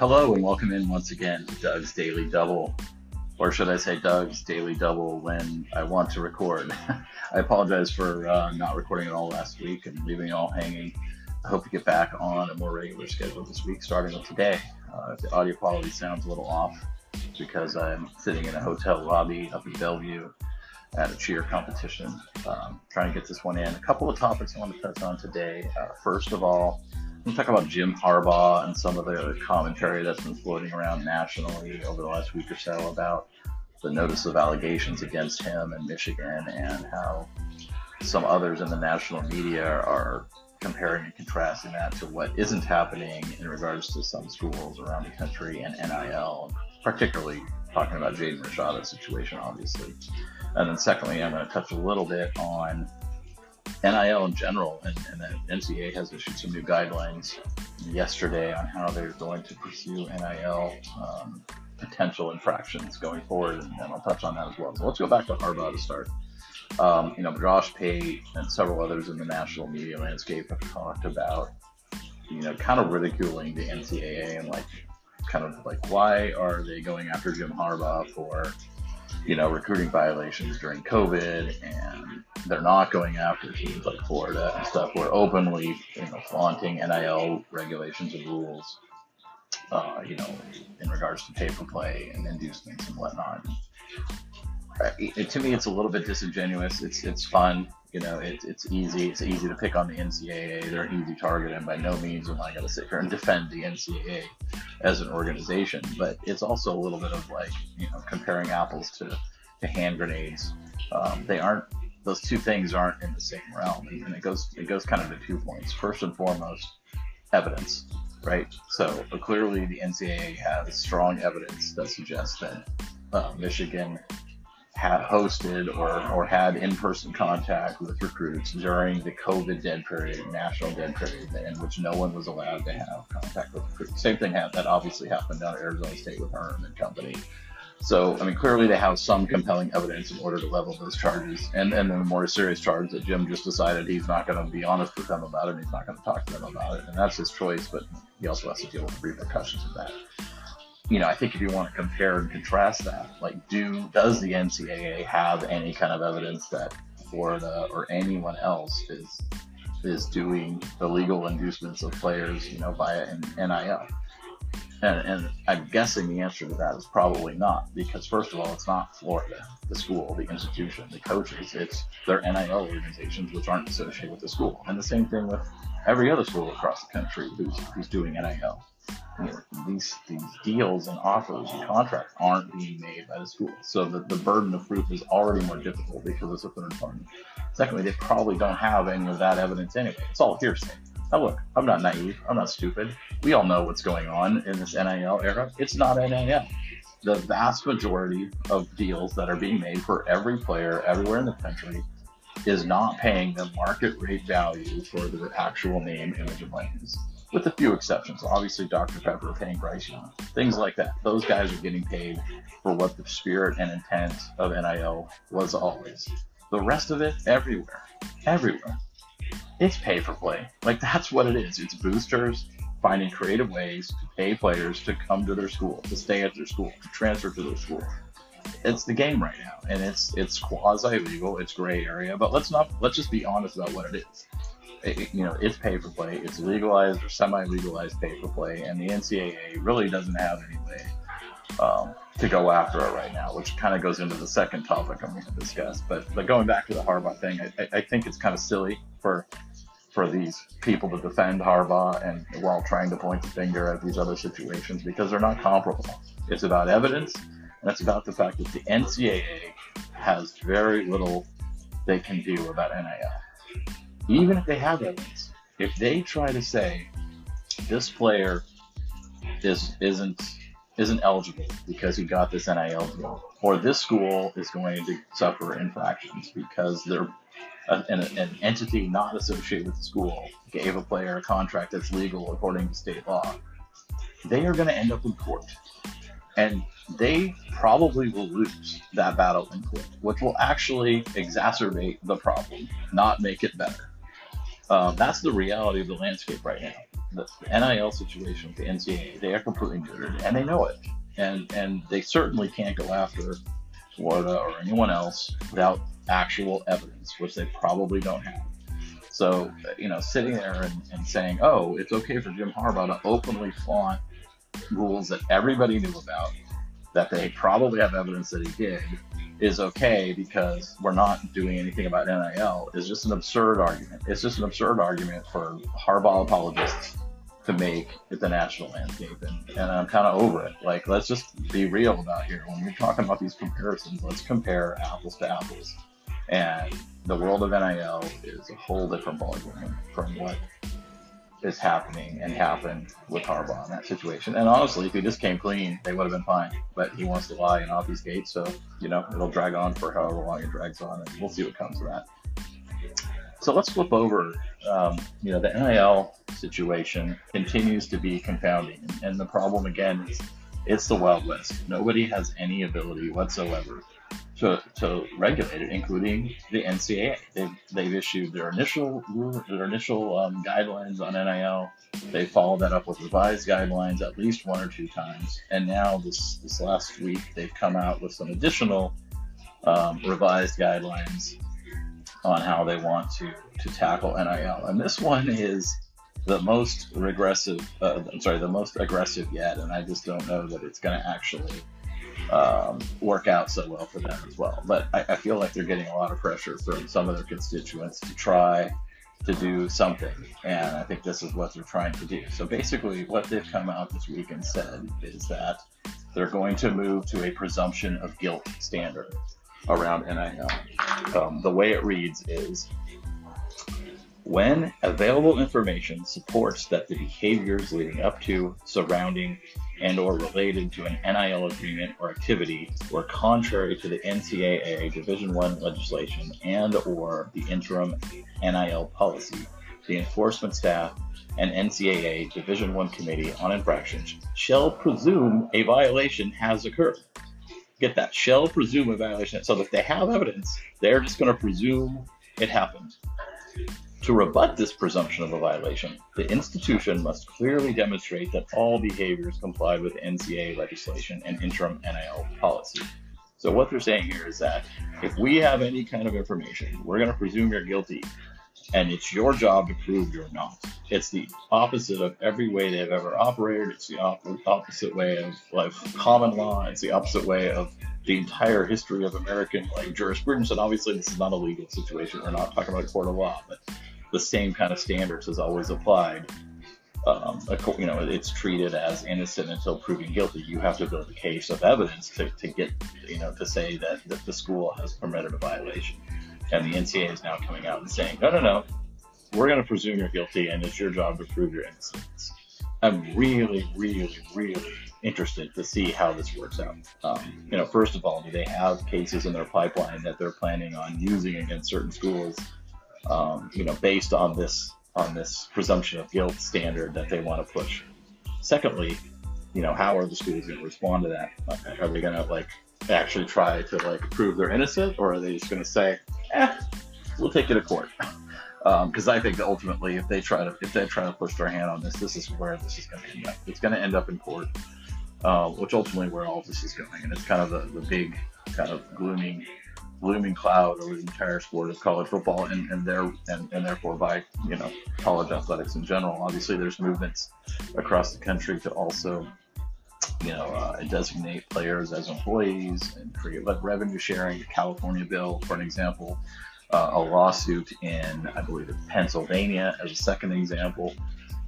Hello and welcome in once again to Doug's Daily Double, or should I say Doug's Daily Double when I want to record. I apologize for uh, not recording at all last week and leaving it all hanging. I hope to get back on a more regular schedule this week, starting with today. Uh, the audio quality sounds a little off, because I'm sitting in a hotel lobby up in Bellevue at a cheer competition, um, trying to get this one in. A couple of topics I want to touch on today. Uh, first of all, we talk about Jim Harbaugh and some of the commentary that's been floating around nationally over the last week or so about the notice of allegations against him in Michigan and how some others in the national media are comparing and contrasting that to what isn't happening in regards to some schools around the country and NIL, particularly talking about Jaden Rashada's situation, obviously. And then secondly, I'm going to touch a little bit on NIL in general, and, and the NCAA has issued some new guidelines yesterday on how they're going to pursue NIL um, potential infractions going forward, and, and, I'll touch on that as well. So let's go back to Harbaugh to start. Um, you know, Josh Pate and several others in the national media landscape have talked about, you know, kind of ridiculing the NCAA and like, kind of like, why are they going after Jim Harbaugh for, you know, recruiting violations during COVID and they're not going after teams like Florida and stuff. We're openly, you know, flaunting NIL regulations and rules, uh, you know, in regards to pay for play and inducements and whatnot. Uh, it, to me, it's a little bit disingenuous. It's it's fun, you know. It's it's easy. It's easy to pick on the NCAA. They're an easy target, and by no means am I going to sit here and defend the NCAA as an organization. But it's also a little bit of like you know comparing apples to to hand grenades. Um, they aren't those two things aren't in the same realm, and it goes it goes kind of to two points. First and foremost, evidence, right? So clearly, the NCAA has strong evidence that suggests that uh, Michigan had hosted or, or had in-person contact with recruits during the COVID dead period, national dead period, in which no one was allowed to have contact with recruits. Same thing happened, that obviously happened down at Arizona State with Herm and company. So, I mean, clearly they have some compelling evidence in order to level those charges. And, and then the more serious charge that Jim just decided he's not going to be honest with them about it and he's not going to talk to them about it. And that's his choice, but he also has to deal with the repercussions of that. You know, I think if you want to compare and contrast that, like, do does the NCAA have any kind of evidence that Florida or anyone else is is doing illegal inducements of players, you know, via NIL? And, and, I'm guessing the answer to that is probably not, because first of all, it's not Florida, the school, the institution, the coaches. It's their NIL organizations, which aren't associated with the school. And the same thing with every other school across the country who's, who's doing NIL. You know, these these deals and offers and contracts aren't being made by the school, so the, the burden of proof is already more difficult because it's a third party. Secondly, they probably don't have any of that evidence anyway. It's all hearsay. Now, look, I'm not naive. I'm not stupid. We all know what's going on in this NIL era. It's not NIL. The vast majority of deals that are being made for every player everywhere in the country is not paying the market rate value for the actual name, image, and likeness, with a few exceptions. Obviously, Dr. Pepper paying Bryce Young, things like that. Those guys are getting paid for what the spirit and intent of NIL was always. The rest of it, everywhere, everywhere it's pay for play. Like that's what it is. It's boosters finding creative ways to pay players to come to their school, to stay at their school, to transfer to their school. It's the game right now, and it's it's quasi legal. It's gray area, but let's not let's just be honest about what it is. You know, it's pay for play. It's legalized or semi legalized pay for play, and the NCAA really doesn't have any way um, to go after it right now, which kind of goes into the second topic I'm going to discuss. But but going back to the Harbaugh thing, I, I think it's kind of silly for for these people to defend Harbaugh and while trying to point the finger at these other situations because they're not comparable. It's about evidence and it's about the fact that the NCAA has very little they can do about NIL. Even if they have evidence, if they try to say this player is isn't isn't eligible because he got this NIL deal, or this school is going to suffer infractions because they're an, an, entity not associated with the school gave a player a contract that's legal according to state law, they are going to end up in court. And they probably will lose that battle in court, which will actually exacerbate the problem, not make it better. Um, that's the reality of the landscape right now. the NIL situation with the NCAA, they are completely neutered, and they know it, and and they certainly can't go after Florida or anyone else without actual evidence, which they probably don't have. So, you know, sitting there and, and saying, oh, it's okay for Jim Harbaugh to openly flaunt rules that everybody knew about, that they probably have evidence that he did, is okay because we're not doing anything about NIL is just an absurd argument. It's just an absurd argument for Harbaugh apologists to make at the national landscape. And, and I'm kind of over it. Like, let's just be real about here. When we're talking about these comparisons, let's compare apples to apples. And the world of NIL is a whole different ballgame from what is happening and happened with Harbaugh in that situation. And honestly, if he just came clean, they would have been fine. But he wants to lie and obfuscate, so you know it'll drag on for however long it drags on, and we'll see what comes of that. So let's flip over. Um, you know, the NIL situation continues to be confounding, and the problem again is it's the Wild West. Nobody has any ability whatsoever to, to regulate it, including the NCAA. They've, they've issued their initial their initial um, guidelines on NIL. They followed that up with revised guidelines at least one or two times, and now this this last week they've come out with some additional um, revised guidelines on how they want to to tackle NIL. And this one is the most regressive. Uh, I'm sorry, the most aggressive yet, and I just don't know that it's going to actually um, work out so well for them as well. But I, I, feel like they're getting a lot of pressure from some of their constituents to try to do something, and I think this is what they're trying to do. So basically, what they've come out this week and said is that they're going to move to a presumption of guilt standard around NIL. Um, the way it reads is when available information supports that the behaviors leading up to, surrounding, and or related to an NIL agreement or activity were contrary to the NCAA Division 1 legislation and or the interim NIL policy, the enforcement staff and NCAA Division 1 Committee on Infractions shall presume a violation has occurred. Get that? Shall presume a violation. So if they have evidence, they're just going to presume it happened. To rebut this presumption of a violation, the institution must clearly demonstrate that all behaviors complied with NCAA legislation and interim NIL policy. So, what they're saying here is that if we have any kind of information, we're going to presume you're guilty, and it's your job to prove you're not. It's the opposite of every way they've ever operated. It's the op- opposite way of like common law. It's the opposite way of the entire history of American like jurisprudence. And obviously, this is not a legal situation. We're not talking about court of law, but the same kind of standards as always applied. Um, you know, it's treated as innocent until proven guilty. You have to build a case of evidence to, to get, you know, to say that, that the school has permitted a violation. And the NCAA is now coming out and saying, no, no, no, we're going to presume you're guilty and it's your job to prove your innocence. I'm really, really, really interested to see how this works out. Um, you know, first of all, do they have cases in their pipeline that they're planning on using against certain schools um, you know, based on this on this presumption of guilt standard that they want to push. Secondly, you know, how are the schools going to respond to that? Are they going to like actually try to like prove they're innocent, or are they just going to say, "Eh, we'll take you to court"? Because um, I think ultimately, if they try to if they try to push their hand on this, this is where this is going to end up. It's going to end up in court, uh, which ultimately where all this is going, and it's kind of the, the big kind of glooming looming cloud over the entire sport of college football and, and there and, and therefore by you know college athletics in general. Obviously, there's movements across the country to also you know uh, designate players as employees and create like revenue sharing. The California bill, for an example, uh, a lawsuit in I believe Pennsylvania as a second example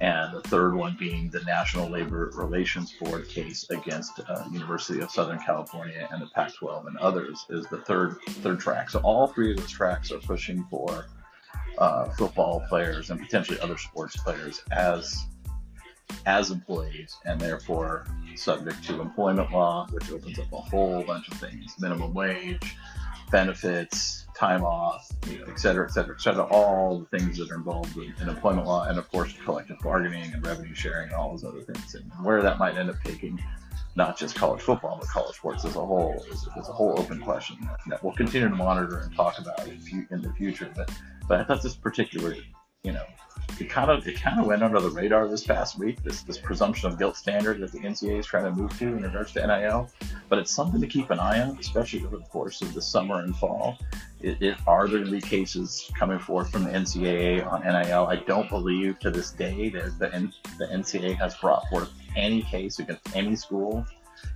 and the third one being the National Labor Relations Board case against uh, University of Southern California and the Pac-12 and others is the third third track. So all three of those tracks are pushing for uh, football players and potentially other sports players as as employees and therefore subject to employment law, which opens up a whole bunch of things: minimum wage, benefits, time off, et cetera, et cetera, et cetera, all the things that are involved in, in employment law, and of course, collective bargaining and revenue sharing and all those other things. And where that might end up taking not just college football, but college sports as a whole is, is a whole open question that, we'll continue to monitor and talk about in, in the future. But, but I thought this particular you know, it kind of it kind of went under the radar this past week. This this presumption of guilt standard that the NCAA is trying to move to in regards to NIL, but it's something to keep an eye on, especially over the course of the summer and fall. It, it, are there going to be cases coming forth from the NCAA on NIL? I don't believe to this day that the, the NCAA has brought forth any case against any school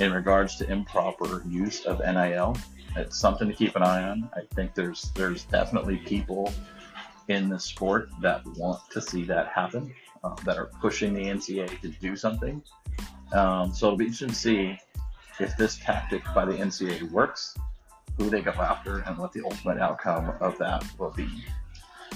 in regards to improper use of NIL. It's something to keep an eye on. I think there's there's definitely people in the sport that want to see that happen, uh, that are pushing the NCAA to do something. Um, so it'll be interesting to see if this tactic by the NCAA works, who they go after, and what the ultimate outcome of that will be.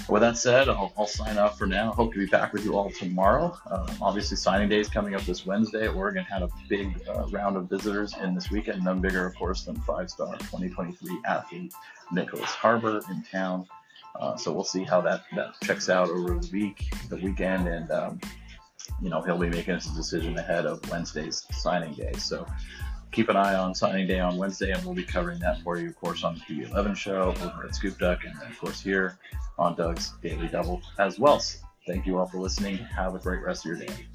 With that said, I'll, I'll sign off for now. Hope to be back with you all tomorrow. Uh, obviously, signing day is coming up this Wednesday. Oregon had a big uh, round of visitors in this weekend, none bigger, of course, than five-star 2023 athlete Nicholas Harbor in town. Uh, so we'll see how that, that checks out over the week, the weekend, and um, you know he'll be making his decision ahead of Wednesday's signing day. So keep an eye on signing day on Wednesday, and we'll be covering that for you, of course, on the 11 show over at Scoop Duck, and of course here on Doug's Daily Double as well. Thank you all for listening. Have a great rest of your day.